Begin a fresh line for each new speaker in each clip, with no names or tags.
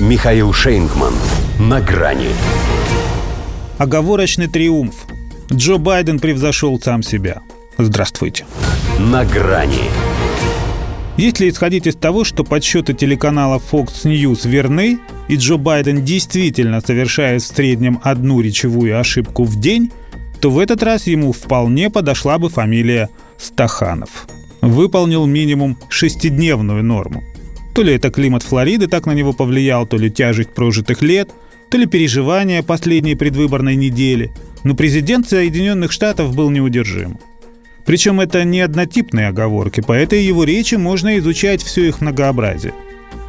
Михаил Шейнгман. На грани.
Оговорочный триумф. Джо Байден превзошел сам себя. Здравствуйте.
На грани.
Если исходить из того, что подсчеты телеканала Fox News верны, и Джо Байден действительно совершает в среднем одну речевую ошибку в день, то в этот раз ему вполне подошла бы фамилия Стаханов. Выполнил минимум шестидневную норму. То ли это климат Флориды так на него повлиял, то ли тяжесть прожитых лет, то ли переживания последней предвыборной недели. Но президент Соединенных Штатов был неудержим. Причем это не однотипные оговорки, по этой его речи можно изучать все их многообразие.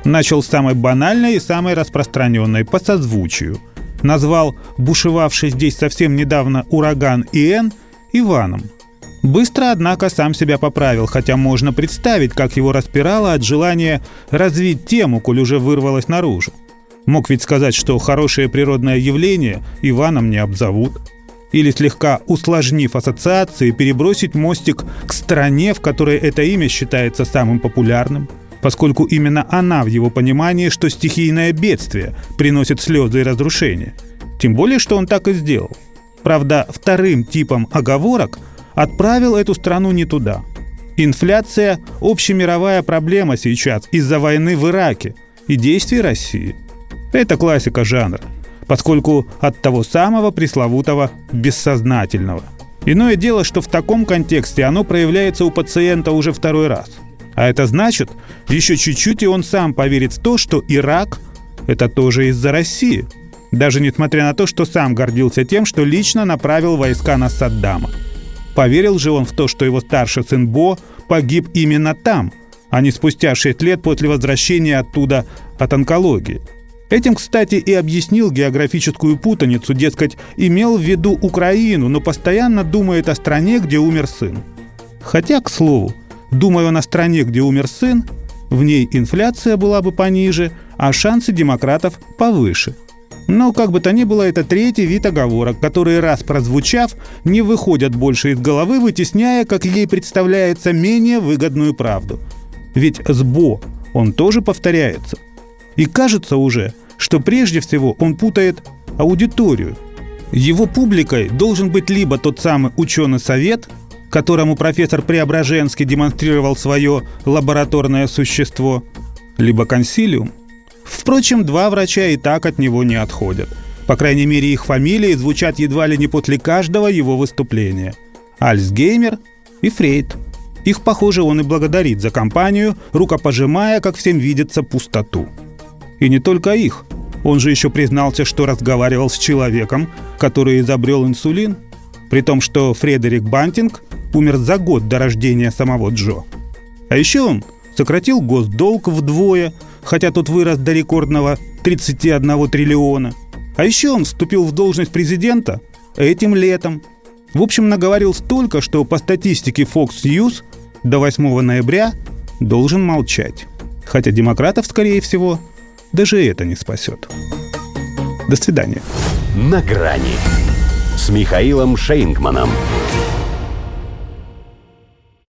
Начал с самой банальной и самой распространенной по созвучию. Назвал бушевавший здесь совсем недавно ураган Иэн Иваном. Быстро, однако, сам себя поправил, хотя можно представить, как его распирало от желания развить тему, коль уже вырвалось наружу. Мог ведь сказать, что хорошее природное явление Иваном не обзовут – или слегка усложнив ассоциации, перебросить мостик к стране, в которой это имя считается самым популярным, поскольку именно она в его понимании, что стихийное бедствие приносит слезы и разрушения. Тем более, что он так и сделал. Правда, вторым типом оговорок отправил эту страну не туда. Инфляция – общемировая проблема сейчас из-за войны в Ираке и действий России. Это классика жанра поскольку от того самого пресловутого бессознательного. Иное дело, что в таком контексте оно проявляется у пациента уже второй раз. А это значит, еще чуть-чуть и он сам поверит в то, что Ирак – это тоже из-за России. Даже несмотря на то, что сам гордился тем, что лично направил войска на Саддама. Поверил же он в то, что его старший сын Бо погиб именно там, а не спустя 6 лет после возвращения оттуда от онкологии – Этим, кстати, и объяснил географическую путаницу, дескать, имел в виду Украину, но постоянно думает о стране, где умер сын. Хотя, к слову, думая о стране, где умер сын, в ней инфляция была бы пониже, а шансы демократов повыше. Но, как бы то ни было, это третий вид оговорок, которые, раз прозвучав, не выходят больше из головы, вытесняя, как ей представляется, менее выгодную правду. Ведь сбо он тоже повторяется. И кажется уже, что прежде всего он путает аудиторию. Его публикой должен быть либо тот самый ученый совет, которому профессор Преображенский демонстрировал свое лабораторное существо, либо консилиум. Впрочем, два врача и так от него не отходят. По крайней мере, их фамилии звучат едва ли не после каждого его выступления. Альцгеймер и Фрейд. Их, похоже, он и благодарит за компанию, рукопожимая, как всем видится, пустоту. И не только их. Он же еще признался, что разговаривал с человеком, который изобрел инсулин, при том, что Фредерик Бантинг умер за год до рождения самого Джо. А еще он сократил госдолг вдвое, хотя тот вырос до рекордного 31 триллиона. А еще он вступил в должность президента этим летом. В общем, наговорил столько, что по статистике Fox News до 8 ноября должен молчать. Хотя демократов, скорее всего, даже это не спасет. До свидания.
На грани с Михаилом Шейнгманом.